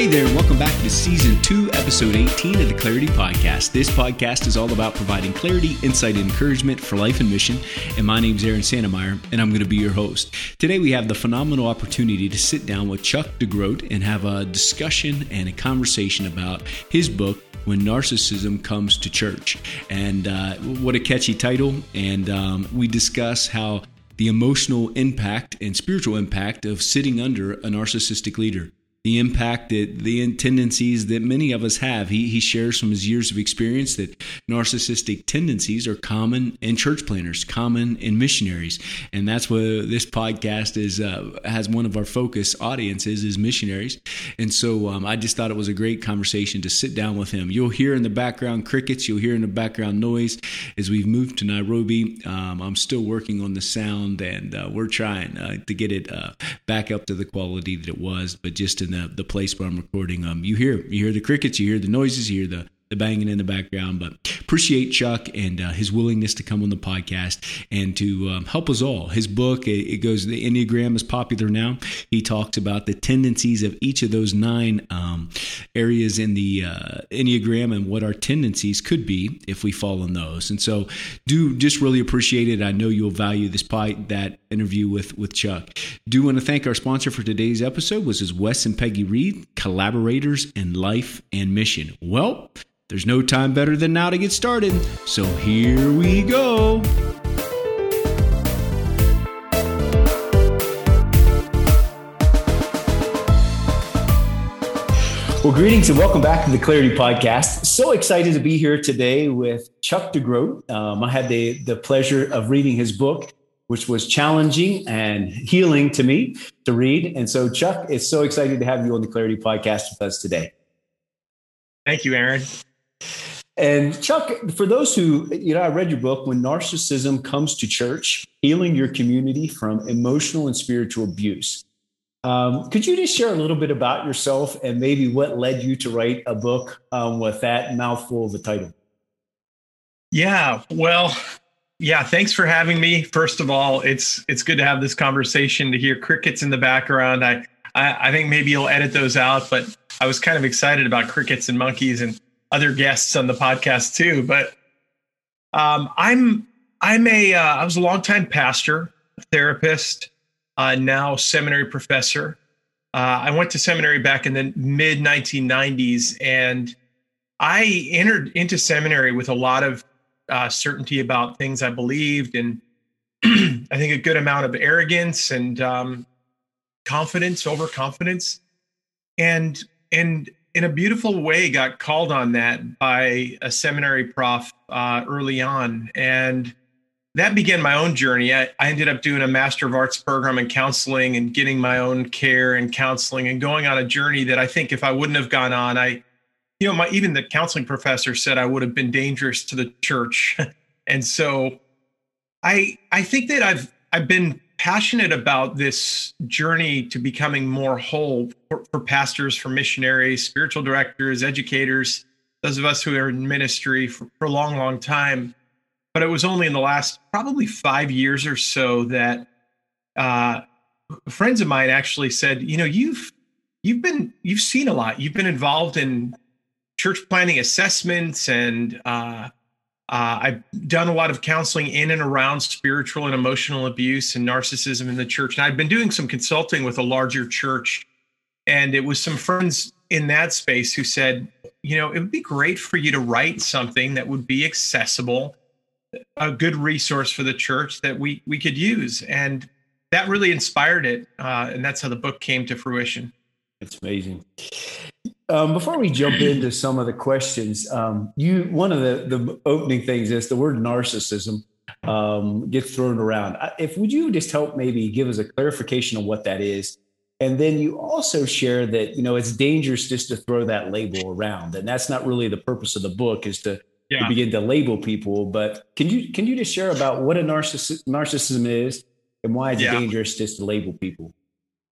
Hey there, and welcome back to season two, episode 18 of the Clarity Podcast. This podcast is all about providing clarity, insight, and encouragement for life and mission. And my name's Aaron Santemeyer, and I'm going to be your host. Today, we have the phenomenal opportunity to sit down with Chuck DeGroat and have a discussion and a conversation about his book, when narcissism comes to church. And uh, what a catchy title. And um, we discuss how the emotional impact and spiritual impact of sitting under a narcissistic leader the impact that the tendencies that many of us have. He, he shares from his years of experience that narcissistic tendencies are common in church planters, common in missionaries, and that's what this podcast is uh, has one of our focus audiences is missionaries. And so um, I just thought it was a great conversation to sit down with him. You'll hear in the background crickets, you'll hear in the background noise as we've moved to Nairobi. Um, I'm still working on the sound, and uh, we're trying uh, to get it uh, back up to the quality that it was, but just in in the, the place where I'm recording. Um, you hear you hear the crickets, you hear the noises, you hear the the banging in the background. But appreciate Chuck and uh, his willingness to come on the podcast and to um, help us all. His book, it, it, goes, the Enneagram is popular now. He talks about the tendencies of each of those nine um, areas in the uh, Enneagram and what our tendencies could be if we fall in those. And so, do just really appreciate it. I know you'll value this part, that interview with with Chuck. Do want to thank our sponsor for today's episode, was is Wes and Peggy Reed, collaborators in life and mission. Well. There's no time better than now to get started, so here we go. Well, greetings and welcome back to the Clarity Podcast. So excited to be here today with Chuck DeGroat. Um, I had the, the pleasure of reading his book, which was challenging and healing to me to read. And so, Chuck, it's so excited to have you on the Clarity Podcast with us today. Thank you, Aaron. And Chuck, for those who, you know, I read your book, When Narcissism Comes to Church Healing Your Community from Emotional and Spiritual Abuse. Um, could you just share a little bit about yourself and maybe what led you to write a book um, with that mouthful of a title? Yeah, well, yeah, thanks for having me. First of all, it's it's good to have this conversation to hear crickets in the background. I I, I think maybe you'll edit those out, but I was kind of excited about crickets and monkeys and other guests on the podcast too. But um, I'm I'm a uh, I was a longtime pastor, therapist, uh, now seminary professor. Uh, I went to seminary back in the mid 1990s, and I entered into seminary with a lot of uh, certainty about things I believed, and I think a good amount of arrogance and um, confidence, overconfidence, and and in a beautiful way got called on that by a seminary prof uh, early on. And that began my own journey. I, I, ended up doing a master of arts program in counseling and getting my own care and counseling and going on a journey that i think if i wouldn't have gone on i you know my even the counseling professor said i would have been dangerous to the church. And so i i think that i've i've been passionate about this journey to becoming more whole for, for, pastors, for missionaries, spiritual directors, educators, those of us who are in ministry for, for, a long, long time. But it was only in the last probably five years or so that uh, friends of mine actually said, you know, you've you've been you've seen a lot. You've been involved in church planting assessments and uh, uh, I've done a lot of counseling in and around spiritual and emotional abuse and narcissism in the church. And I've been doing some consulting with a larger church. And it was some friends in that space who said, you know, it would be great for you to write something that would be accessible, a good resource for the church that we we could use. And that really inspired it. Uh, and that's how the book came to fruition. It's amazing. Um, before we jump into some of the questions, um, you one of the, the opening things is the word narcissism um, gets thrown around. If would you just help maybe give us a clarification of what that is, and then you also share that you know it's dangerous just to throw that label around, and that's not really the purpose of the book is to, yeah. to begin to label people. But can you can you just share about what a narciss- narcissism is and why it's yeah. dangerous just to label people?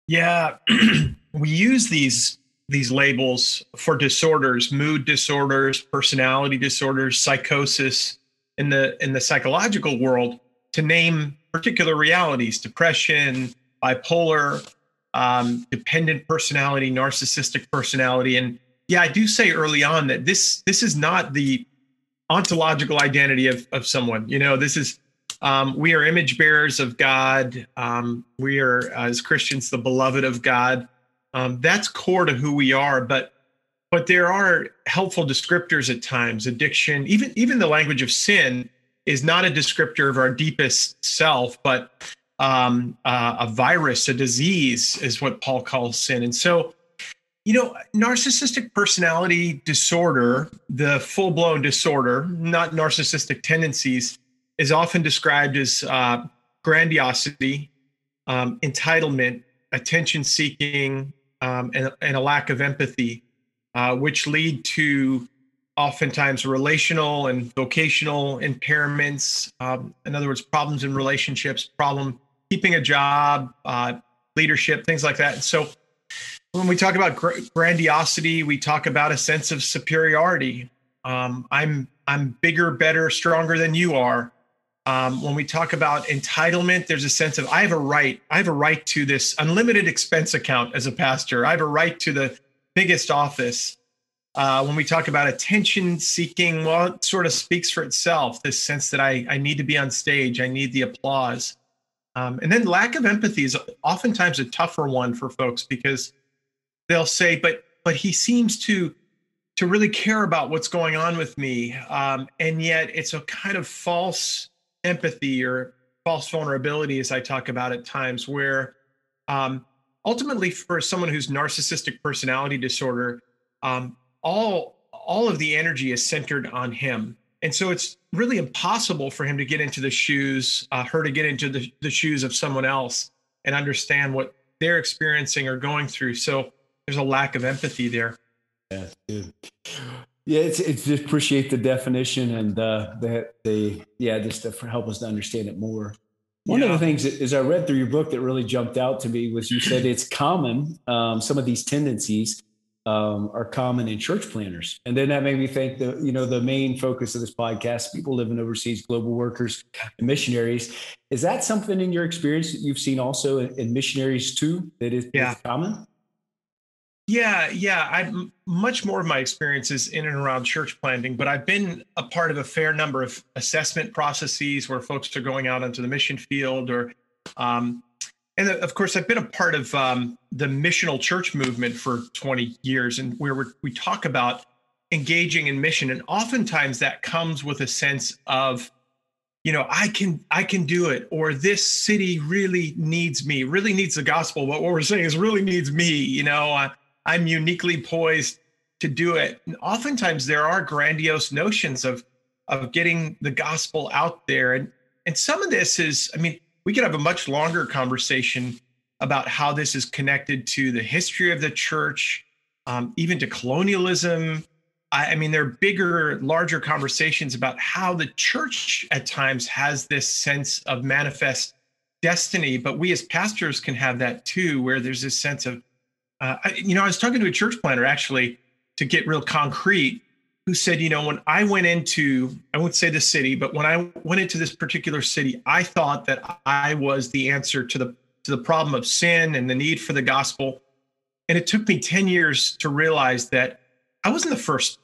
Yeah, we use these these labels for disorders, mood disorders, personality disorders, psychosis in the in the psychological world to name particular realities, depression, bipolar, um, dependent personality, narcissistic personality, and yeah, I do say early on that this this is not the ontological identity of of someone. You know, this is um, we are image bearers of God. Um, we are as Christians the beloved of God. Um, that's core to who we are, but but there are helpful descriptors at times. Addiction, even even the language of sin, is not a descriptor of our deepest self, but um, uh, a virus, a disease, is what Paul calls sin. And so, you know, narcissistic personality disorder, the full blown disorder, not narcissistic tendencies, is often described as uh, grandiosity, um, entitlement, attention seeking, um, and, and, a lack of empathy, uh, which lead to oftentimes relational and vocational impairments. Um, in other words, problems in relationships, problem keeping a job, uh, leadership, things like that. And so when we talk about gr- grandiosity, we talk about a sense of superiority. Um, I'm I'm bigger, better, stronger than you are. Um, when we talk about entitlement, there's a sense of I have a right. I have a right to this unlimited expense account as a pastor. I have a right to the biggest office. Uh, when we talk about attention seeking, well, it sort of speaks for itself. This sense that I I need to be on stage. I need the applause. Um, and then lack of empathy is oftentimes a tougher one for folks because they'll say, "But but he seems to to really care about what's going on with me," um, and yet it's a kind of false empathy or false vulnerability, as I talk about at times, where um, ultimately for someone who's narcissistic personality disorder, um, all all of the energy is centered on him and so it's really impossible for him to get into the shoes, uh, her to get into the, the shoes of someone else and understand what they're experiencing or going through. So there's a lack of empathy there. Yeah. Yeah, it's it's just appreciate the definition and uh, that they yeah just to help us to understand it more. One yeah. of the things that, as I read through your book that really jumped out to me was you said it's common um, some of these tendencies um, are common in church planters. And then that made me think that, you know, the main focus of this podcast, people living overseas, global workers and missionaries. Is that something in your experience that you've seen also in, in missionaries too, that is, yeah. common? Yeah, yeah. I much more of my experiences in and around church planting, but I've been a part of a fair number of assessment processes where folks are going out onto the mission field or um, and of course, I've been a part of um, the missional church movement for 20 years, and where we talk about engaging in mission, and oftentimes that comes with a sense of, you know, I can I can do it, or this city really needs me, really needs the gospel. But what we're saying is really needs me. You know, I, I'm uniquely poised to do it. And oftentimes there are grandiose notions of of getting the gospel out there, and and some of this is, I mean we could have a much longer conversation about how this is connected to the history of the church, um, even to colonialism. I, I mean, there are bigger, larger conversations about how the church at times has this sense of manifest destiny, but we as pastors can have that too, where there's this sense of, uh, I, you know, I was talking to a church planter actually to get real concrete who said, you know, when I went into, I won't say the city, but when I went into this particular city, I thought that I was the answer to the to the problem of sin and the need for the gospel. And it took me 10 years to realize that I wasn't the first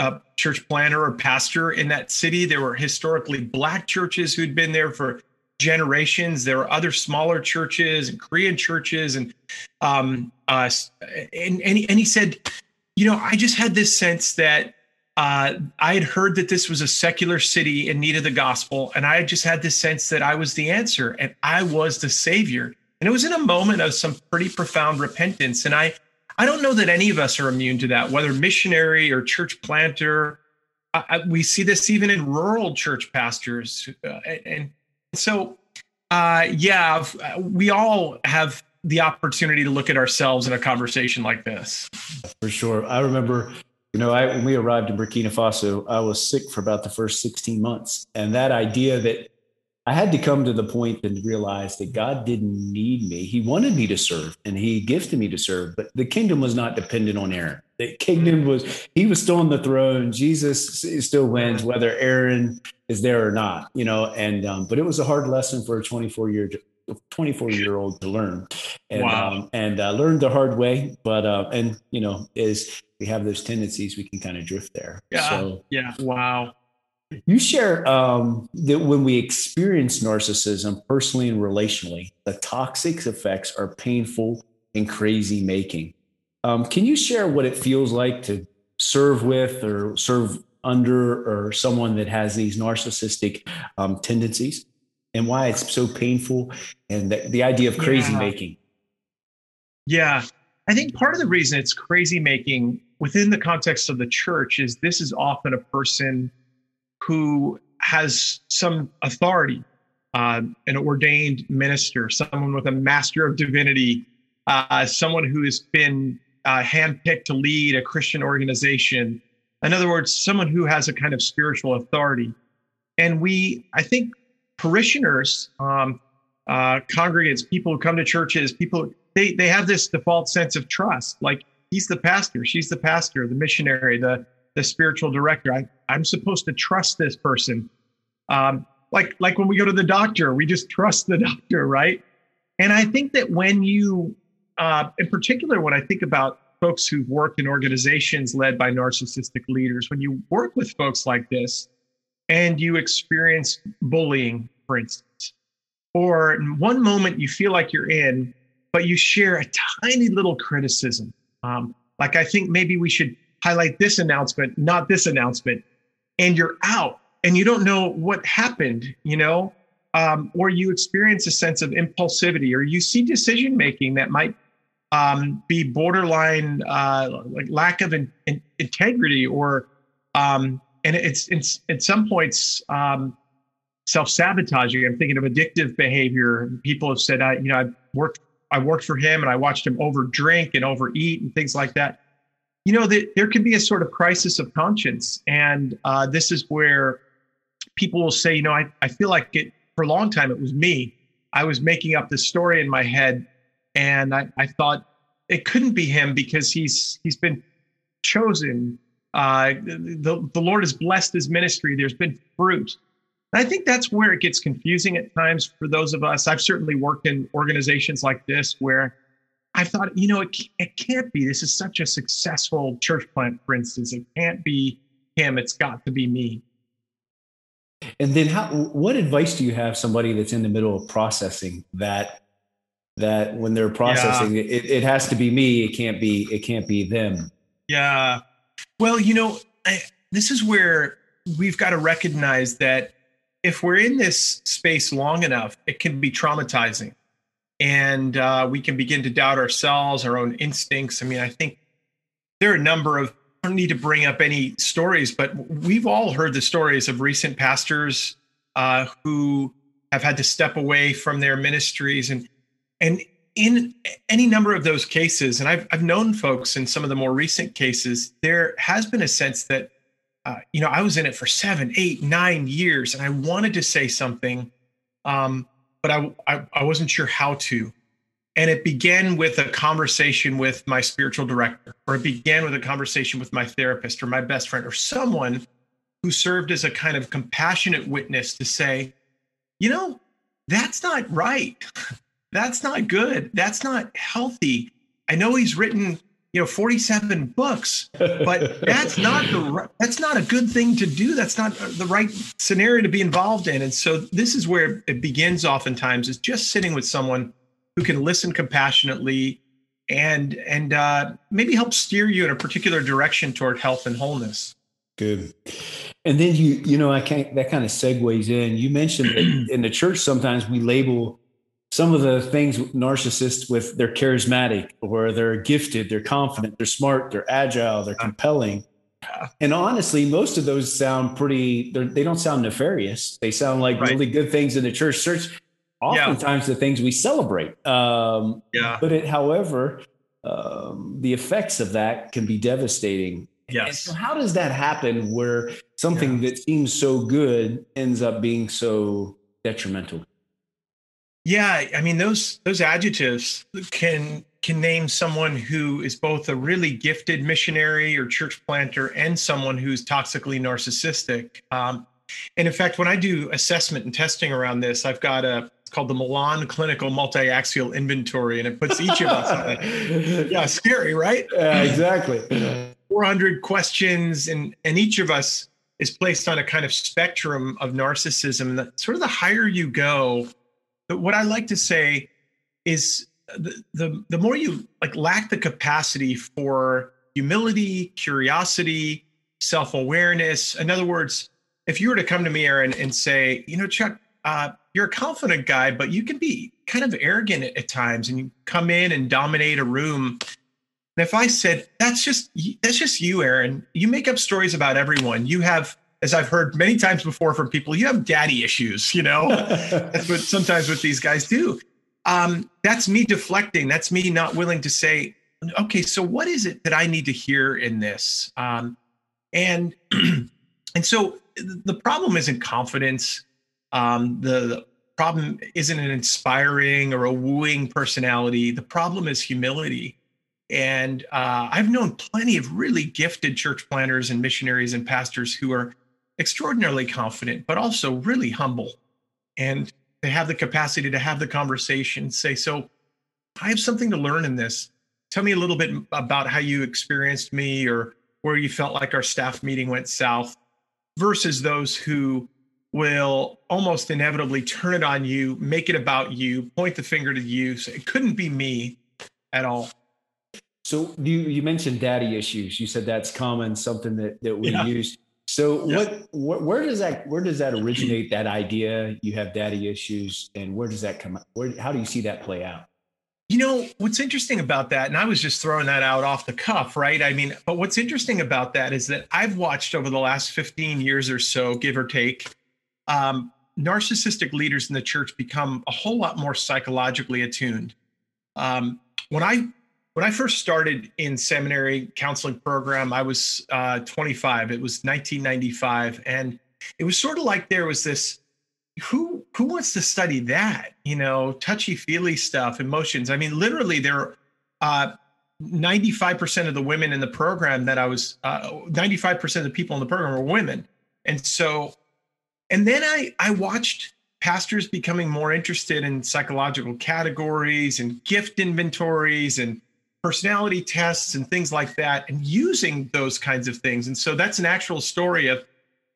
uh, church planter or pastor in that city. There were historically black churches who'd been there for generations. There were other smaller churches and Korean churches, and um, uh, and and he, and he said, you know, I just had this sense that uh, I had heard that this was a secular city in need of the gospel, and I just had this sense that I was the answer and I was the savior. And it was in a moment of some pretty profound repentance. And I, I don't know that any of us are immune to that, whether missionary or church planter. I, I, we see this even in rural church pastors, uh, and, and, so, uh, yeah, we all have the opportunity to look at ourselves in a conversation like this. For sure, I remember you know, I, when we arrived in Burkina Faso, I was sick for about the first 16 months. And that idea that I had to come to the point and realize that God didn't need me. He wanted me to serve and he gifted me to serve, but the kingdom was not dependent on Aaron. The kingdom was, he was still on the throne. Jesus still wins, whether Aaron is there or not, you know, and, um, but it was a hard lesson for a 24 year 24 year old to learn. and wow. um, and uh, learned the hard way. But uh, and you know, is we have those tendencies, we can kind of drift there. Yeah. So, yeah. Wow. You share um, that when we experience narcissism personally and relationally, the toxic effects are painful and crazy making. Um, can you share what it feels like to serve with or serve under or someone that has these narcissistic um, tendencies and why it's so painful and the, the idea of crazy yeah. making? Yeah. I think part of the reason it's crazy making within the context of the church is this is often a person who has some authority, uh, an ordained minister, someone with a master of divinity, uh, someone who has been uh, handpicked to lead a Christian organization. In other words, someone who has a kind of spiritual authority. And we, I think, parishioners, um, uh, congregants, people who come to churches, people, they, they have this default sense of trust. Like he's the pastor, she's the pastor, the missionary, the the spiritual director. I, I'm supposed to trust this person. Um, like like when we go to the doctor, we just trust the doctor, right? And I think that when you, uh, in particular, when I think about folks who've worked in organizations led by narcissistic leaders, when you work with folks like this and you experience bullying, for instance, or in one moment you feel like you're in, but you share a tiny little criticism. Um, like I think maybe we should highlight this announcement, not this announcement, and you're out and you don't know what happened, you know, um, or you experience a sense of impulsivity, or you see decision making that might um, be borderline uh, like lack of in, in, integrity, or um, and it's, it's at some points um, self sabotaging. I'm thinking of addictive behavior. People have said, I, you know, I worked, I worked for him, and I watched him over drink and overeat and things like that you know, that there can be a sort of crisis of conscience. And uh, this is where people will say, you know, I, I feel like it for a long time, it was me. I was making up this story in my head. And I, I thought it couldn't be him because he's he's been chosen. Uh, the, the Lord has blessed his ministry. There's been fruit. And I think that's where it gets confusing at times for those of us. I've certainly worked in organizations like this where I thought, you know, it, it can't be. This is such a successful church plant, for instance. It can't be him. It's got to be me. And then, how? What advice do you have somebody that's in the middle of processing that? That when they're processing, yeah. it, it has to be me. It can't be. It can't be them. Yeah. Well, you know, I, this is where we've got to recognize that if we're in this space long enough, it can be traumatizing and uh, we can begin to doubt ourselves, our own instincts. I mean, I think there are a number of, I don't need to bring up any stories, but we've all heard the stories of recent pastors uh, who have had to step away from their ministries. And, and in any number of those cases, and I've, I've known folks in some of the more recent cases, there has been a sense that, uh, you know, I was in it for seven, eight, nine years, and I wanted to say something. Um, but I, I, I wasn't sure how to. And it began with a conversation with my spiritual director, or it began with a conversation with my therapist or my best friend or someone who served as a kind of compassionate witness to say, you know, that's not right. that's not good. That's not healthy. I know he's written you know 47 books but that's not the that's not a good thing to do. That's not the right scenario to be involved in. And so this is where it begins oftentimes is just sitting with someone who can listen compassionately and and uh, maybe help steer you in a particular direction toward health and wholeness. Good. And then you you know i can't that kind of segues in. You mentioned that in the church sometimes we label some of the things narcissists with they're charismatic or they're gifted, they're confident, they're smart, they're agile, they're compelling. And honestly, most of those sound pretty, they don't sound nefarious. They sound like right. really good things in the church. Church, oftentimes yeah. the things we celebrate. Um, yeah. But it, however, um, the effects of that can be devastating. Yes. so how does that happen where something yeah. that seems so good ends up being so detrimental? Yeah, I mean those those adjectives can can name someone who is both a really gifted missionary or church planter and someone who's toxically narcissistic. Um, and in fact, when I do assessment and testing around this, I've got a called the Millon Clinical Multi-Axial Inventory, and it puts each of us on it. Yeah, scary, right? Yeah, exactly. 400 questions, and and each of us is placed on a kind of spectrum of narcissism. That sort of the higher you go, what I like to say is the, the the more you like lack the capacity for humility, curiosity, self-awareness. In other words, if you were to come to me, Aaron, and say, you know, Chuck, uh, you're a confident guy, but you can be kind of arrogant at, at times, and you come in and dominate a room. And if I said, that's just that's just you, Aaron, you make up stories about everyone. You have as I've heard many times before from people, you have daddy issues, you know? that's what sometimes what these guys do. Um, that's me deflecting. That's me not willing to say, okay, so what is it that I need to hear in this? Um, and and so the problem isn't confidence. Um, the, the problem isn't an inspiring or a wooing personality. The problem is humility. And uh, I've known plenty of really gifted church planters and missionaries and pastors who are extraordinarily confident, but also really humble. And they have the capacity to have the conversation, say, So I have something to learn in this. Tell me a little bit about how you experienced me or where you felt like our staff meeting went south versus those who will almost inevitably turn it on you, make it about you, point the finger to you. Say, it couldn't be me at all. So you you mentioned daddy issues. You said that's common, something that that we yeah. use. So what, what, where does that where does that originate that idea you have daddy issues and where does that come where how do you see that play out? You know, what's interesting about that and I was just throwing that out off the cuff, right? I mean, but what's interesting about that is that I've watched over the last 15 years or so, give or take, um, narcissistic leaders in the church become a whole lot more psychologically attuned. Um, when I when I first started in seminary counseling program, I was uh, 25. It was 1995, and it was sort of like there was this who who wants to study that? You know, touchy feely stuff, emotions. I mean, literally, there. Uh, 95% of the women in the program that I was, uh, 95% of the people in the program were women. And so, and then I, I watched pastors becoming more interested in psychological categories and gift inventories and personality tests and things like that and using those kinds of things. And so that's an actual story of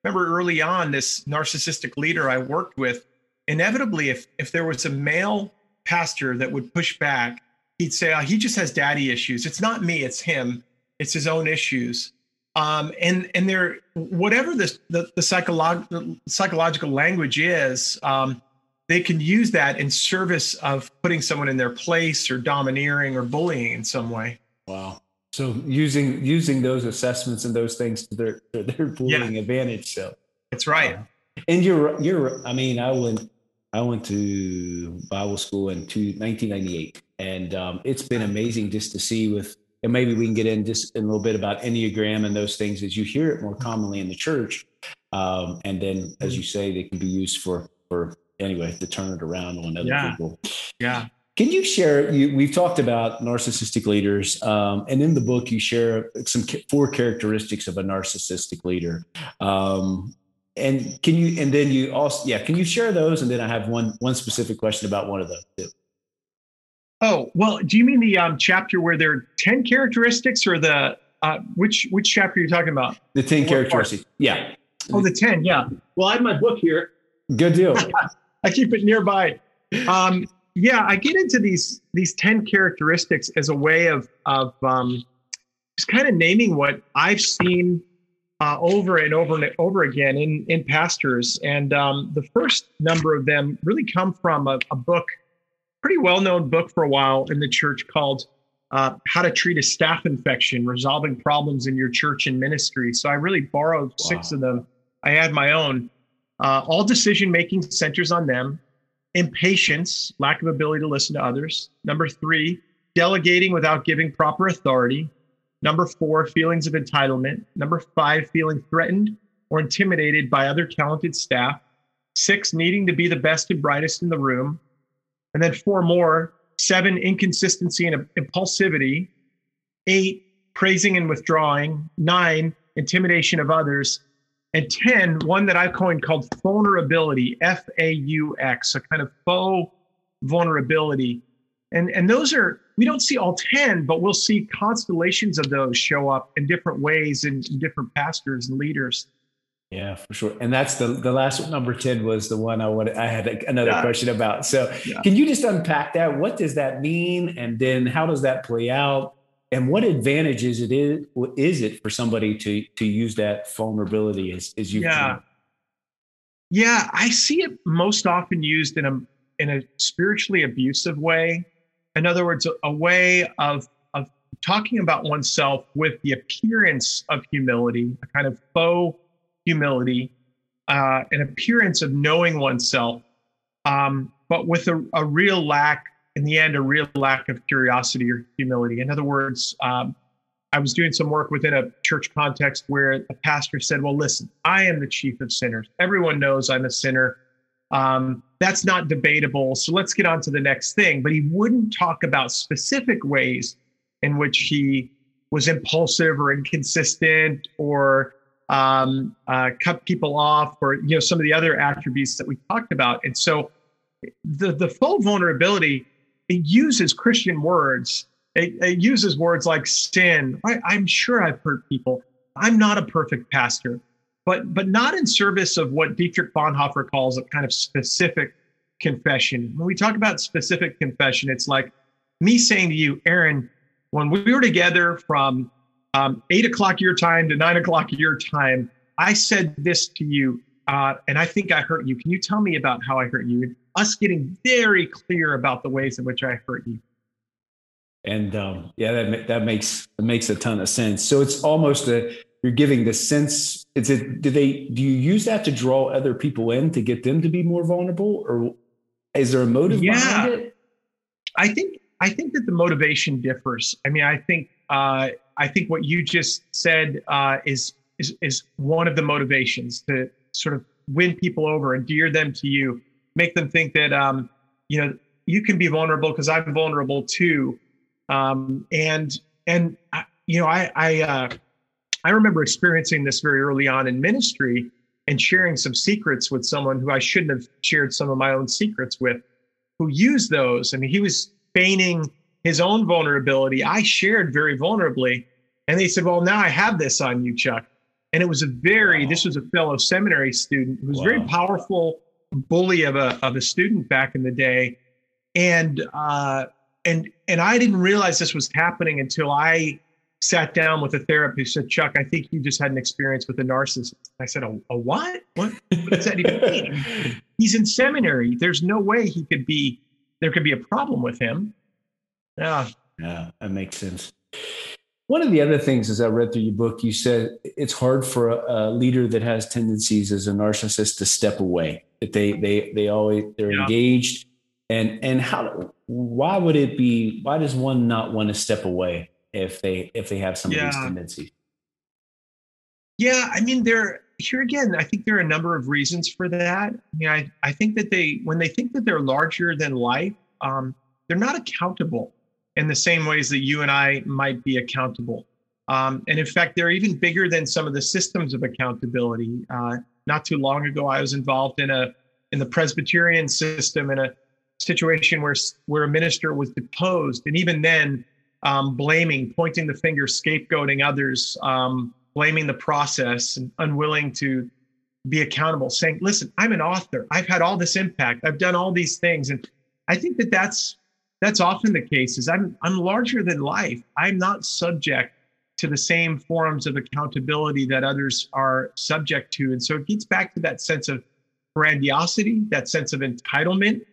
remember early on this narcissistic leader I worked with inevitably if if there was a male pastor that would push back he'd say oh, he just has daddy issues. It's not me it's him. It's his own issues. Um, and and there whatever this the, the, psycholo- the psychological language is um, they can use that in service of putting someone in their place or domineering or bullying in some way. Wow. So using using those assessments and those things to their to their bullying yeah. advantage. So that's right. Uh, and you're you're I mean I went I went to Bible school in two, 1998 and um, it's been amazing just to see with and maybe we can get in just a little bit about enneagram and those things as you hear it more commonly in the church um, and then as you say they can be used for for anyway to turn it around on other yeah. people. Yeah. Can you share? You, we've talked about narcissistic leaders, um, and in the book you share some four characteristics of a narcissistic leader. Um, and can you? And then you also, yeah, can you share those? And then I have one one specific question about one of those too. Oh well, do you mean the um, chapter where there are ten characteristics, or the uh, which which chapter are you talking about? The ten what characteristics. Part? Yeah. Oh, the ten. Yeah. Well, I have my book here. Good deal. I keep it nearby. Um, yeah, I get into these these ten characteristics as a way of of um, just kind of naming what I've seen uh, over and over and over again in in pastors. And um, the first number of them really come from a, a book, pretty well known book for a while in the church called uh, "How to Treat a Staff Infection: Resolving Problems in Your Church and Ministry." So I really borrowed wow. six of them. I had my own. Uh, all decision making centers on them. Impatience, lack of ability to listen to others. Number three, delegating without giving proper authority. Number four, feelings of entitlement. Number five, feeling threatened or intimidated by other talented staff. Six, needing to be the best and brightest in the room. And then four more, seven, inconsistency and impulsivity. Eight, praising and withdrawing. Nine, intimidation of others and 10, one that I've coined called vulnerability, F A U X, a kind of faux vulnerability. And, and those are, we don't see all 10, but we'll see constellations of those show up in different ways in, in different pastors and leaders. Yeah, for sure. And that's the the last one, number 10 was the one I wanted I had another yeah. question about. So yeah. can you just unpack that? What does that mean? And then how does that play out? And what advantages it is is it for somebody to to use that vulnerability as, as you Yeah. Yeah, I see it most often used in a in a spiritually abusive way. In other words, a, a way of of talking about oneself with the appearance of humility, a kind of faux humility, uh, an appearance of knowing oneself, um, but with a, a, real lack, in the end, a real lack of curiosity or humility. In other words, um, I was doing some work within a church context where a pastor said, Well, listen, I am the chief of sinners. Everyone knows I'm a sinner. Um, that's not debatable. So let's get on to the next thing. But he wouldn't talk about specific ways in which he was impulsive or inconsistent or um, uh, cut people off, or you know some of the other attributes that we talked about. And so, the the faux vulnerability it uses Christian words. It, it uses words like sin. I, I'm sure I've hurt people. I'm not a perfect pastor, but but not in service of what Dietrich Bonhoeffer calls a kind of specific confession. When we talk about specific confession, it's like me saying to you, Aaron, when we were together from um, eight o'clock your time to nine o'clock your time. I said this to you, uh, and I think I hurt you. Can you tell me about how I hurt you? Us getting very clear about the ways in which I hurt you. And um, yeah, that that makes that makes a ton of sense. So it's almost a you're giving the sense. Is it do they do you use that to draw other people in to get them to be more vulnerable, or is there a motive yeah. behind it? I think I think that the motivation differs. I mean, I think uh, I think what you just said uh, is, is is one of the motivations to sort of win people over, endear them to you, make them think that um, you know you can be vulnerable because I'm vulnerable too, um, and and you know I I uh, I remember experiencing this very early on in ministry and sharing some secrets with someone who I shouldn't have shared some of my own secrets with, who used those. I mean, he was feigning his own vulnerability. I shared very vulnerably. And they said, Well, now I have this on you, Chuck. And it was a very, wow. this was a fellow seminary student who was wow. very powerful bully of a of a student back in the day. And uh and and I didn't realize this was happening until I sat down with a therapist who said, Chuck, I think you just had an experience with a narcissist. I said, A, a what? What, what does that even mean? He's in seminary. There's no way he could be there could be a problem with him. Yeah. Yeah, that makes sense. One of the other things, as I read through your book, you said it's hard for a, a leader that has tendencies as a narcissist to step away. That they they they always they're yeah. engaged, and and how why would it be? Why does one not want to step away if they if they have some yeah. of these tendencies? Yeah, I mean, there here again, I think there are a number of reasons for that. I mean, I, I think that they when they think that they're larger than life, um, they're not accountable in the same ways that you and I might be accountable. Um, and in fact, they're even bigger than some of the systems of accountability. Uh, not too long ago, I was involved in a in the Presbyterian system in a situation where where a minister was deposed, and even then, um, blaming, pointing the finger, scapegoating others, um, blaming the process, and unwilling to be accountable, saying, "Listen, I'm an author. I've had all this impact. I've done all these things," and I think that that's that's often the case is I'm I'm larger than life. I'm not subject to the same forms of accountability that others are subject to. And so it gets back to that sense of grandiosity, that sense of entitlement.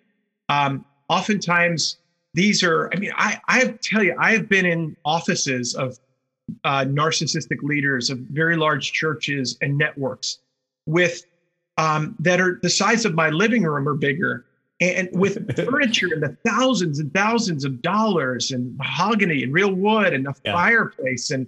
Um, oftentimes these are, I mean, I, I tell you, I have been in offices of uh, narcissistic leaders of very large churches and networks with um, that are the size of my living room or bigger and with furniture and the thousands and thousands of dollars and mahogany and real wood and a yeah. fireplace and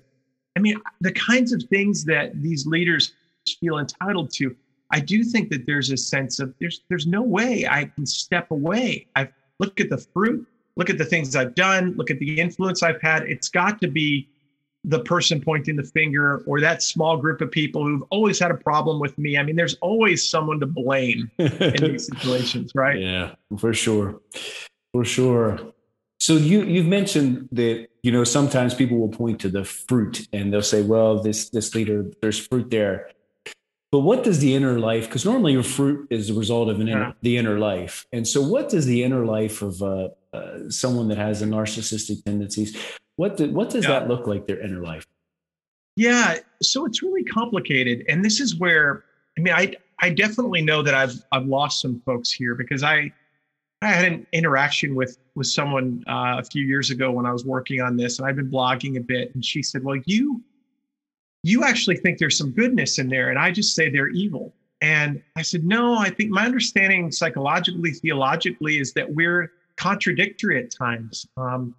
i mean the kinds of things that these leaders feel entitled to i do think that there's a sense of there's there's no way i can step away i look at the fruit look at the things i've done look at the influence i've had it's got to be the person pointing the finger or that small group of people who've always had a problem with me. I mean, there's always someone to blame in these situations, right? Yeah, for sure. For sure. So you you've mentioned that you know sometimes people will point to the fruit and they'll say, well, this this leader, there's fruit there. But what does the inner life? Because normally your fruit is the result of an yeah. inner, the inner life. And so, what does the inner life of uh, uh, someone that has a narcissistic tendencies? What do, what does yeah. that look like? Their inner life? Yeah, so it's really complicated, and this is where I mean, I I definitely know that I've I've lost some folks here because I I had an interaction with with someone uh, a few years ago when I was working on this, and I've been blogging a bit, and she said, "Well, you you actually think there's some goodness in there, and I just say they're evil." And I said, "No, I think my understanding psychologically, theologically, is that we're contradictory at times." Um,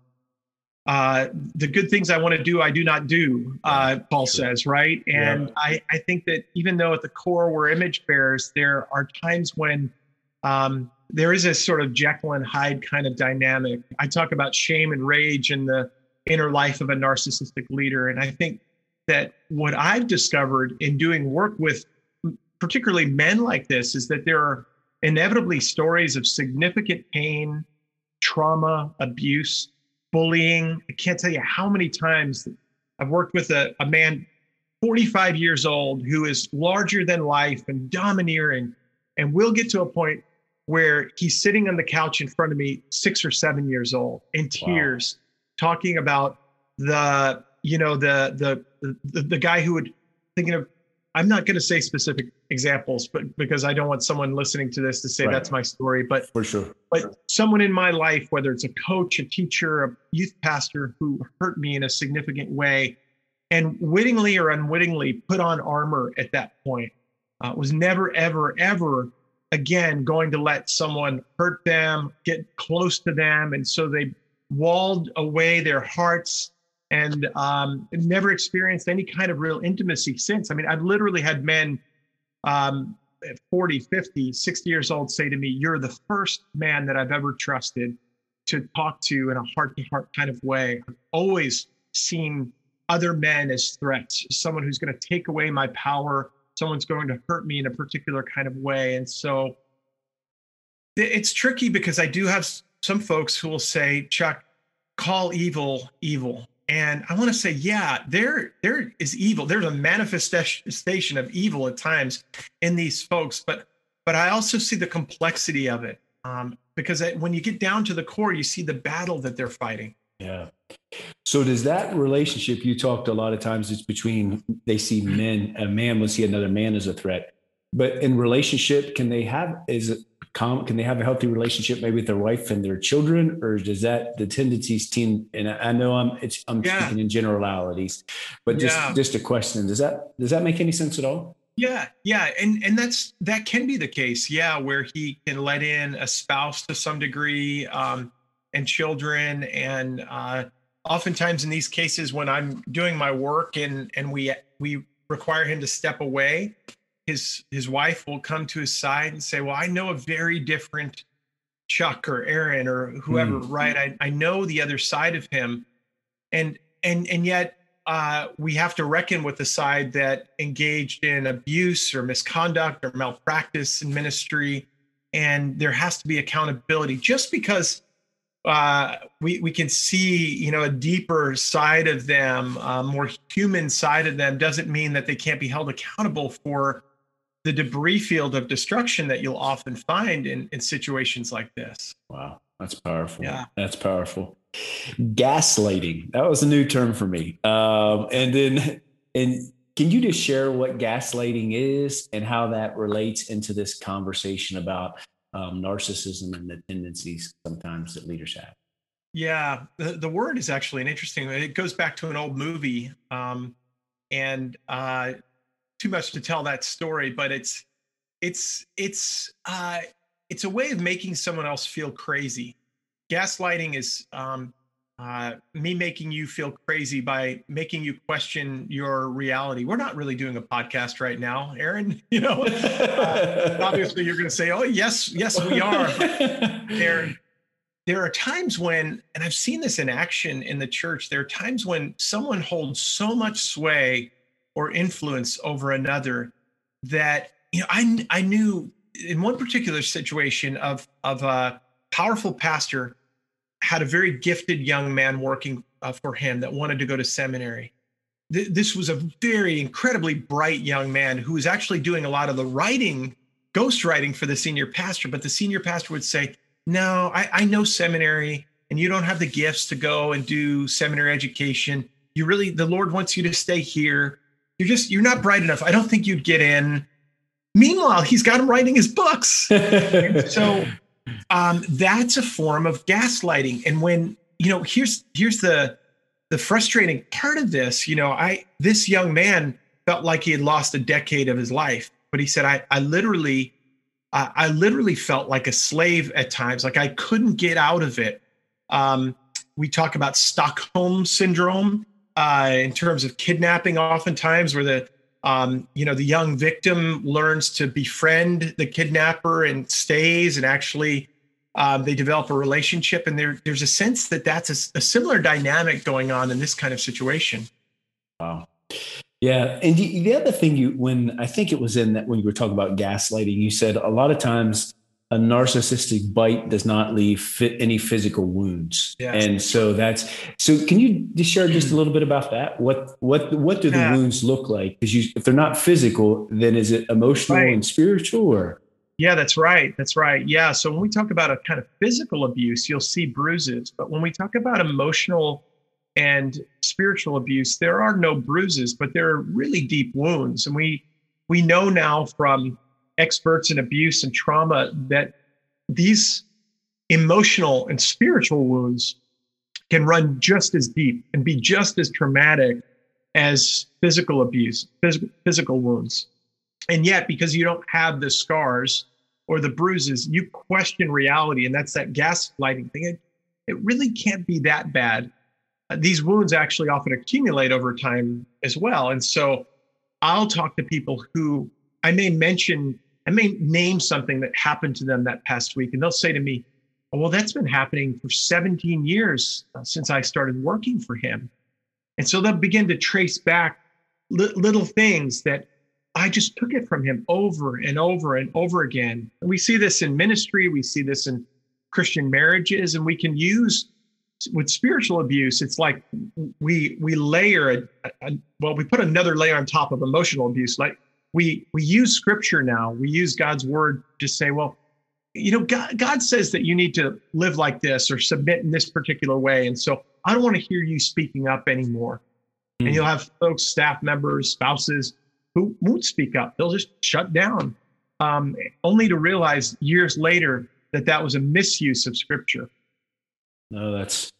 uh, the good things I want to do, I do not do, uh, Paul says, right? And yeah. I, I think that even though at the core we're image bearers, there are times when um, there is a sort of Jekyll and Hyde kind of dynamic. I talk about shame and rage in the inner life of a narcissistic leader. And I think that what I've discovered in doing work with particularly men like this is that there are inevitably stories of significant pain, trauma, abuse, bullying. I can't tell you how many times I've worked with a, a man 45 years old who is larger than life and domineering. And we'll get to a point where he's sitting on the couch in front of me, six or seven years old, in tears, wow. talking about the, you know, the, the the the guy who would thinking of. I'm not going to say specific examples, but because I don't want someone listening to this to say right. that's my story. But for sure, but sure. someone in my life, whether it's a coach, a teacher, a youth pastor who hurt me in a significant way, and wittingly or unwittingly put on armor at that point, uh, was never, ever, ever again going to let someone hurt them, get close to them. And so they walled away their hearts and um, never experienced any kind of real intimacy since. I mean, I've literally had men um, 40, 50, 60 years old say to me, You're the first man that I've ever trusted to talk to in a heart to heart kind of way. I've always seen other men as threats, someone who's going to take away my power, someone's going to hurt me in a particular kind of way. And so it's tricky because I do have some folks who will say, Chuck, call evil evil. And I want to say, yeah, there there is evil. There's a manifestation of evil at times in these folks, but but I also see the complexity of it um, because when you get down to the core, you see the battle that they're fighting. Yeah. So does that relationship you talked a lot of times it's between they see men a man will see another man as a threat, but in relationship can they have is can they have a healthy relationship maybe with their wife and their children or does that the tendencies team and I know I'm it's I'm yeah. speaking in generalities, but just yeah. just a question does that does that make any sense at all? Yeah, yeah, and and that's that can be the case. Yeah, where he can let in a spouse to some degree, um, and children, and uh, oftentimes in these cases when i'm doing my work and and we we require him to step away his his wife will come to his side and say well i know a very different chuck or aaron or whoever mm. right I, I know the other side of him and and and yet uh, we have to reckon with the side that engaged in abuse or misconduct or malpractice in ministry and there has to be accountability just because uh, we we can see you know a deeper side of them, a more human side of them. Doesn't mean that they can't be held accountable for the debris field of destruction that you'll often find in in situations like this. Wow, that's powerful. Yeah, that's powerful. Gaslighting. That was a new term for me. Um, and then and can you just share what gaslighting is and how that relates into this conversation about um, narcissism and the tendencies sometimes that leaders have. Yeah, the, the word is actually an interesting. It goes back to an old movie, um, and uh, too much to tell that story, but it's it's it's uh, it's a way of making someone else feel crazy. Gaslighting is um, uh, me making you feel crazy by making you question your reality. We're not really doing a podcast right now, Aaron. You know, uh, obviously you're going to say, "Oh, yes, yes, we are." there, there are times when, and I've seen this in action in the church. There are times when someone holds so much sway or influence over another that you know. I I knew in one particular situation of of a powerful pastor had a very gifted young man working uh, for him that wanted to go to seminary. Th- this was a very incredibly bright young man who was actually doing a lot of the writing, ghostwriting for the senior pastor. But the senior pastor would say, No, I, I know seminary and you don't have the gifts to go and do seminary education. You really, the Lord wants you to stay here. You're just, you're not bright enough. I don't think you'd get in. Meanwhile, he's got him writing his books. so um, that's a form of gaslighting. And when, you know, here's, here's the, the frustrating part of this, you know, I, this young man felt like he had lost a decade of his life, but he said, I, I literally, I, I literally felt like a slave at times. Like I couldn't get out of it. Um, we talk about Stockholm syndrome uh, in terms of kidnapping, oftentimes, where the um, you know the young victim learns to befriend the kidnapper and stays, and actually um, they develop a relationship. And there, there's a sense that that's a, a similar dynamic going on in this kind of situation. Wow. Yeah, and the other thing you when I think it was in that when you were talking about gaslighting, you said a lot of times a narcissistic bite does not leave fit any physical wounds. And so that's so can you just share just a little bit about that? What what what do the yeah. wounds look like? Because you if they're not physical then is it emotional right. and spiritual or? Yeah that's right. That's right. Yeah. So when we talk about a kind of physical abuse you'll see bruises. But when we talk about emotional and spiritual abuse there are no bruises but there are really deep wounds. And we we know now from experts in abuse and trauma that these emotional and spiritual wounds can run just as deep and be just as traumatic as physical abuse, phys- physical wounds. And yet, because you don't have the scars or the bruises, you question reality. And that's that gaslighting thing. It, it really can't be that bad. Uh, these wounds actually often accumulate over time as well. And so I'll talk to people who I may mention I may name something that happened to them that past week, and they'll say to me, oh, Well, that's been happening for 17 years uh, since I started working for him. And so they'll begin to trace back li- little things that I just took it from him over and over and over again. And we see this in ministry, we see this in Christian marriages, and we can use with spiritual abuse it's like we we layer a, a, well we put another layer on top of emotional abuse like we we use scripture now we use god's word to say well you know god, god says that you need to live like this or submit in this particular way and so i don't want to hear you speaking up anymore mm-hmm. and hmm. you'll have folks staff members spouses who won't speak up they'll just shut down um, only to realize years later that that was a misuse of scripture no that's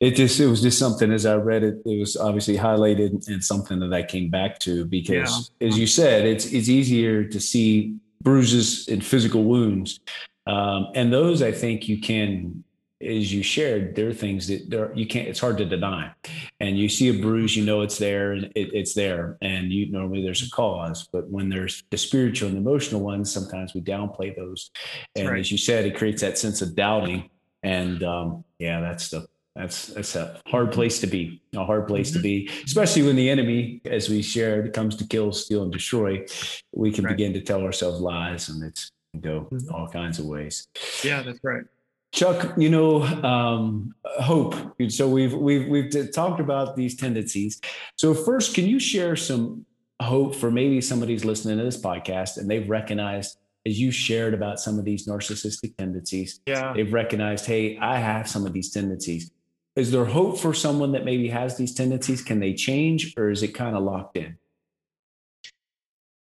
it just it was just something as I read it, it was obviously highlighted and something that I came back to because yeah. as you said, it's it's easier to see bruises and physical wounds. Um, and those I think you can as you shared, there are things that there you can't. It's hard to deny, and you see a bruise, you know it's there, and it, it's there, and you normally there's a cause. But when there's the spiritual and emotional ones, sometimes we downplay those, and right. as you said, it creates that sense of doubting. And um, yeah, that's the that's that's a hard place to be. A hard place mm-hmm. to be, especially when the enemy, as we shared, comes to kill, steal, and destroy. We can right. begin to tell ourselves lies, and it's go mm-hmm. all kinds of ways. Yeah, that's right. Chuck, you know, um, hope. So we've we've we've talked about these tendencies. So first, can you share some hope for maybe somebody's listening to this podcast and they've recognized as you shared about some of these narcissistic tendencies, yeah. they've recognized, hey, I have some of these tendencies is there hope for someone that maybe has these tendencies? Can they change or is it kind of locked in?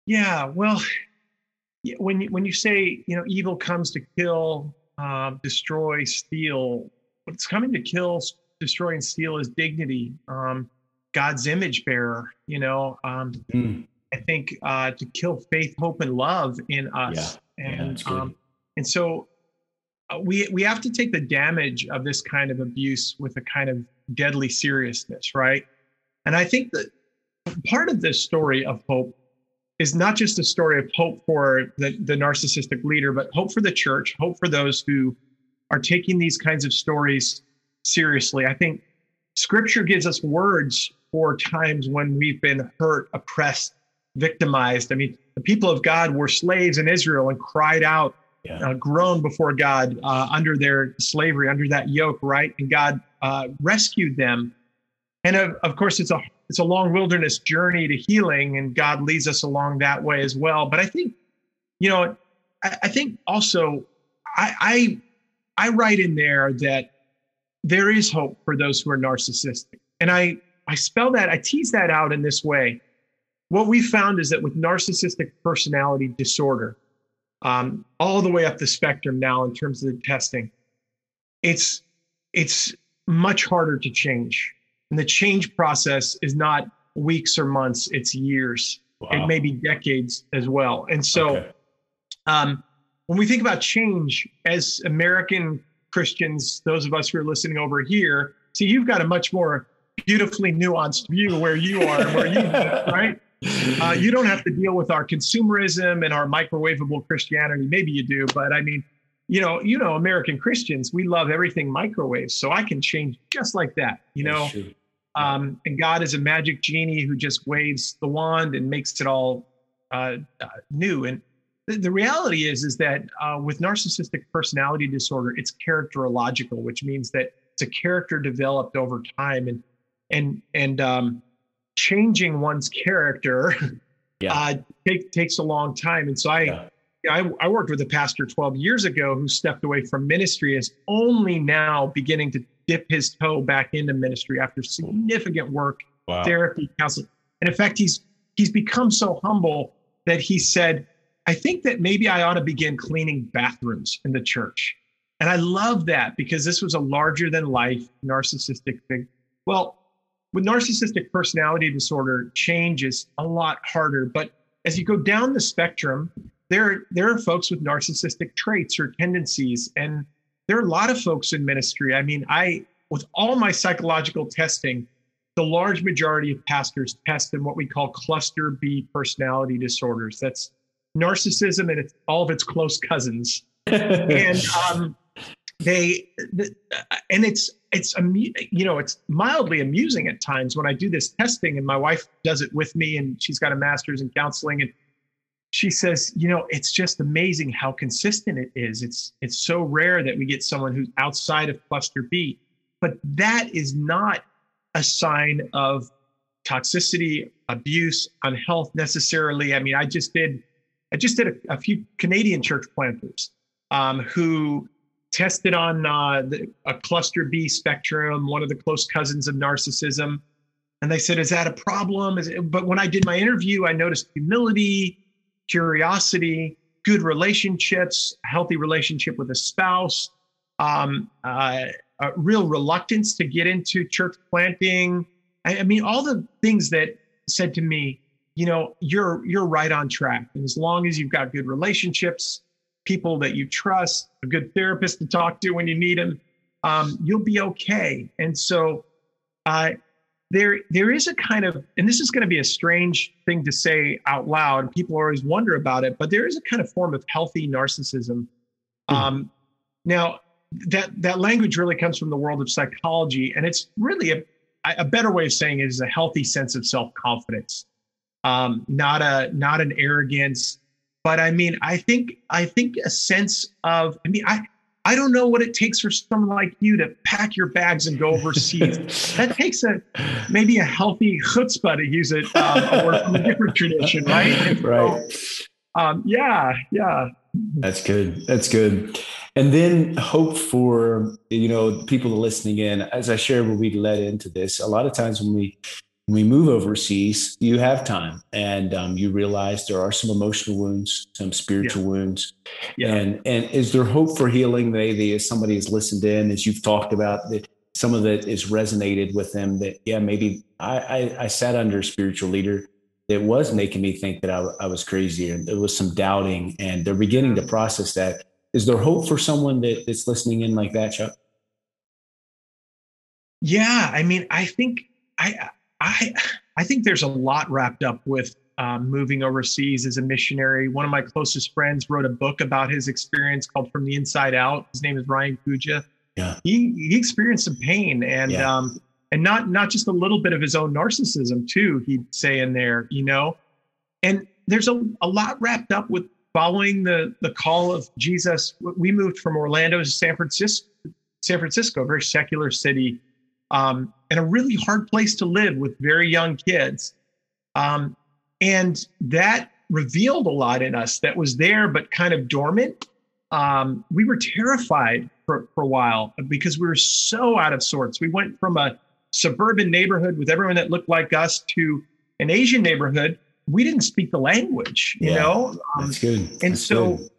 Yeah, well, when you, when you say you know evil comes to kill, uh, destroy, steal, what's coming to kill, destroy, and steal is dignity. Um, God's image bearer. You know, um, mm. I think uh, to kill faith, hope, and love in us, yeah. and yeah, um, and so Uh, we we have to take the damage of this kind of abuse with a kind of deadly seriousness, right? And I think that part of this story of hope is not just a story of hope for the, the narcissistic leader, but hope for the church, hope for those who are taking these kinds of stories seriously. I think scripture gives us words for times when we've been hurt, oppressed, victimized. I mean, the people of God were slaves in Israel and cried out yeah. uh, groan before God uh, under their slavery, under that yoke, right? And God uh, rescued them. And of, of course, it's a it's a long wilderness journey to healing, and God leads us along that way as well. But I think, you know, I, I think also I, I I write in there that there is hope for those who are narcissistic, and I I spell that I tease that out in this way. What we found is that with narcissistic personality disorder, um, all the way up the spectrum now in terms of the testing, it's it's much harder to change. And the change process is not weeks or months, it's years. Wow. It may be decades as well. And so okay. um, when we think about change as American Christians, those of us who are listening over here, see, you've got a much more beautifully nuanced view where you are and where you live, right? Uh, you don't have to deal with our consumerism and our microwavable Christianity. Maybe you do, but I mean, you know, you know, American Christians, we love everything microwave, so I can change just like that. You know, um, and God is a magic genie who just waves the wand and makes it all uh, uh, new. And the, the, reality is, is that uh, with narcissistic personality disorder, it's characterological, which means that it's a character developed over time, and and and um, changing one's character yeah. uh, take, takes a long time. And so I, yeah. I, I worked with a pastor 12 years ago who stepped away from ministry is only now beginning to dip his toe back into ministry after significant work, wow. therapy, counseling. And in fact, he's he's become so humble that he said, I think that maybe I ought to begin cleaning bathrooms in the church. And I love that because this was a larger than life narcissistic thing. Well, with narcissistic personality disorder, change is a lot harder. But as you go down the spectrum, there, there are folks with narcissistic traits or tendencies. And there are a lot of folks in ministry. I mean, I, with all my psychological testing, the large majority of pastors test in what we call cluster B personality disorders. That's narcissism and it's all of its close cousins. and um, they, the, and it's it's you know it's mildly amusing at times when I do this testing and my wife does it with me and she's got a master's in counseling and she says you know it's just amazing how consistent it is. It's it's so rare that we get someone who's outside of cluster B. But that is not a sign of toxicity abuse unhealth necessarily. I mean I just did I just did a, a few Canadian church planters um, who tested on uh, a cluster B spectrum, one of the close cousins of narcissism. And they said, Is that a problem? But when I did my interview, I noticed humility, curiosity, good relationships, healthy relationship with a spouse, um, uh, a real reluctance to get into church planting. I, I mean, all the things that said to me, you know, you're you're right on track. And as long as you've got good relationships, people that you trust, a good therapist to talk to when you need them, um, you'll be okay. And so, uh, there there is a kind of, and this is going to be a strange thing to say out loud. People always wonder about it, but there is a kind of form of healthy narcissism. Mm. Um, now, that that language really comes from the world of psychology, and it's really a a better way of saying it is a healthy sense of self confidence, um, not a not an arrogance, but I mean, I think I think a sense of I mean, I I don't know what it takes for someone like you to pack your bags and go overseas. that takes a maybe a healthy chutzpah to use it um, a word from a different tradition, right? And right. So, um, yeah, yeah. That's good. That's good. And then hope for you know people listening in. As I shared when we led into this, a lot of times when we when we move overseas, you have time and um, you realize there are some emotional wounds, some spiritual yeah. wounds. Yeah. And and is there hope for healing? Maybe as somebody has listened in, as you've talked about that some of it is resonated with them that, yeah, maybe I, I, I sat under a spiritual leader that was making me think that I, I was crazy and there was some doubting and they're beginning to process that. Is there hope for someone that, that's listening in like that, Chuck? Yeah. I mean, I think I, I I think there's a lot wrapped up with um, moving overseas as a missionary. One of my closest friends wrote a book about his experience called From the Inside Out. His name is Ryan Kuja. Yeah. He he experienced some pain and yeah. um and not not just a little bit of his own narcissism too. He'd say in there, you know, and there's a, a lot wrapped up with following the the call of Jesus, we moved from Orlando to San Francisco, San Francisco, a very secular city, um, and a really hard place to live with very young kids. Um, and that revealed a lot in us that was there but kind of dormant. Um, we were terrified for, for a while because we were so out of sorts. We went from a suburban neighborhood with everyone that looked like us to an Asian neighborhood. We didn't speak the language, you yeah, know? Um, that's good. And that's so good.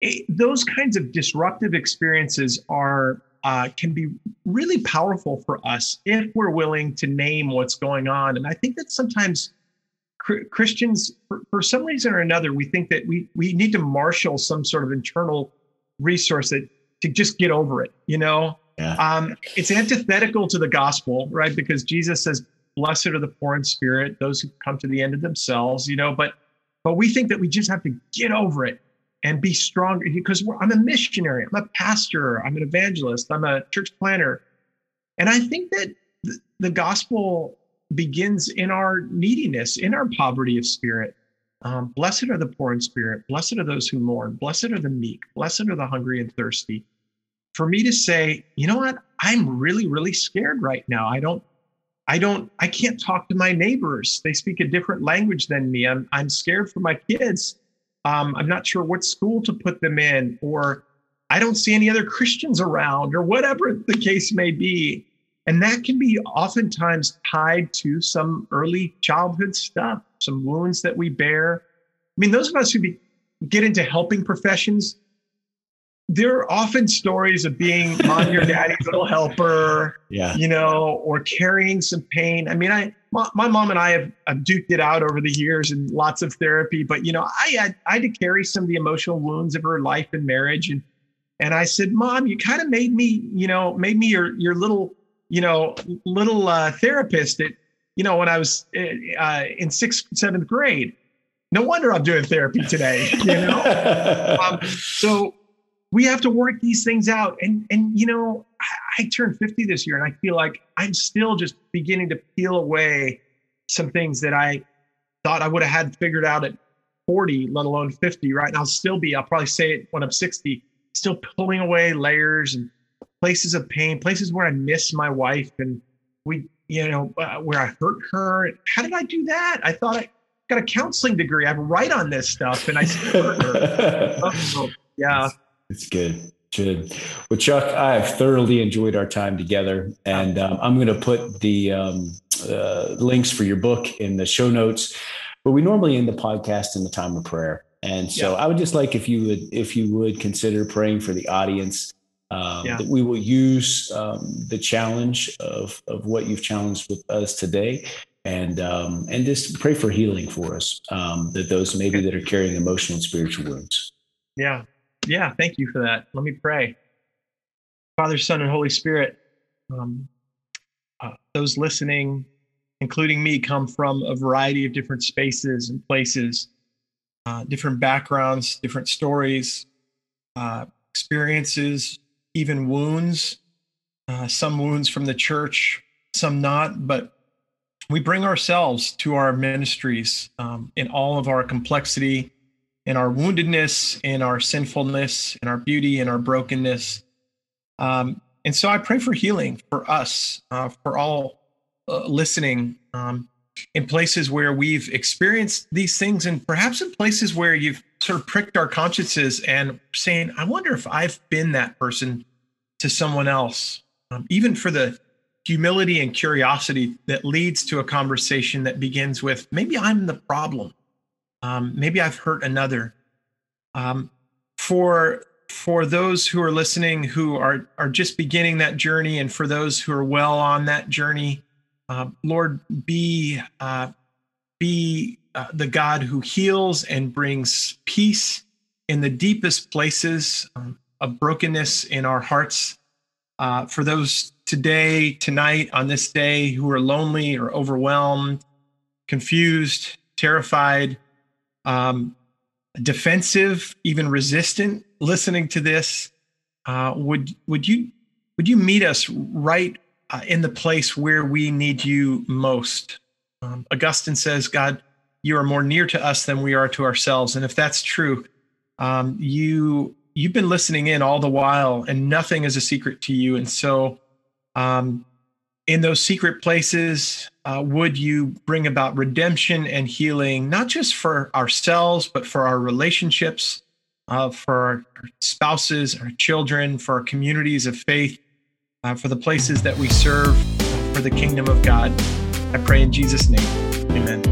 It, those kinds of disruptive experiences are uh, can be really powerful for us if we're willing to name what's going on. And I think that sometimes Christians, for, for, some reason or another, we think that we we need to marshal some sort of internal resource that to just get over it. You know, yeah. um, it's antithetical to the gospel, right? Because Jesus says, "Blessed are the poor in spirit, those who come to the end of themselves." You know, but but we think that we just have to get over it and be stronger because I'm a missionary, I'm a pastor, I'm an evangelist, I'm a church planter, and I think that the gospel begins in our neediness, in our poverty of spirit. Um, blessed are the poor in spirit. Blessed are those who mourn. Blessed are the meek. Blessed are the hungry and thirsty. For me to say, you know what? I'm really, really scared right now. I don't, I don't, I can't talk to my neighbors. They speak a different language than me. I'm, I'm scared for my kids. Um, I'm not sure what school to put them in, or I don't see any other Christians around, or whatever the case may be. And that can be oftentimes tied to some early childhood stuff, some wounds that we bear. I mean, those of us who be, get into helping professions, there are often stories of being mom your daddy's little helper, yeah. you know, or carrying some pain. I mean, I my, my mom and I have, have, duked it out over the years and lots of therapy, but you know, I had I had to carry some of the emotional wounds of her life and marriage, and and I said, Mom, you kind of made me, you know, made me your your little you know, little uh, therapist at, you know, when I was uh, in sixth, seventh grade. No wonder I'm doing therapy today, you know? um, so we have to work these things out. And, and, you know, I, I turned 50 this year and I feel like I'm still just beginning to peel away some things that I thought I would have had figured out at 40, let alone 50, right? And I'll still be, I'll probably say it when I'm 60, still pulling away layers and places of pain, places where I miss my wife and we, you know, uh, where I hurt her. How did I do that? I thought I got a counseling degree. I write on this stuff and I still hurt her. oh, yeah. It's good. Good. Well, Chuck, I have thoroughly enjoyed our time together, and um, I'm going to put the um, uh, links for your book in the show notes. But we normally end the podcast in the time of prayer, and so yeah. I would just like if you would if you would consider praying for the audience um, yeah. That we will use um, the challenge of of what you've challenged with us today, and um, and just pray for healing for us. Um, that those maybe that are carrying emotional and spiritual wounds. Yeah, yeah. Thank you for that. Let me pray. Father, Son, and Holy Spirit. Um, uh, those listening, including me, come from a variety of different spaces and places, uh, different backgrounds, different stories, uh, experiences, even wounds, uh, some wounds from the church, some not, but we bring ourselves to our ministries um, in all of our complexity, in our woundedness, in our sinfulness, in our beauty, in our brokenness. Um, and so I pray for healing for us, uh, for all uh, listening, um, in places where we've experienced these things, and perhaps in places where you've sort of pricked our consciences and saying, I wonder if I've been that person to someone else, um, even for the humility and curiosity that leads to a conversation that begins with maybe I'm the problem. Um, maybe I've hurt another. Um, for for those who are listening who are are just beginning that journey, and for those who are well on that journey, uh, Lord, be uh, be uh, the God who heals and brings peace in the deepest places um, of brokenness in our hearts. Uh, for those today, tonight, on this day who are lonely or overwhelmed, confused, terrified, um, defensive, even resistant, listening to this, uh, would would you would you meet us right uh, in the place where we need you most? Um, Augustine says, God you are more near to us than we are to ourselves. And if that's true, um, you you've been listening in all the while, and nothing is a secret to you. And so, um, in those secret places, uh, would you bring about redemption and healing, not just for ourselves, but for our relationships, uh, for our spouses, our children, for our communities of faith, uh, for the places that we serve, for the kingdom of God? I pray in Jesus' name. Amen.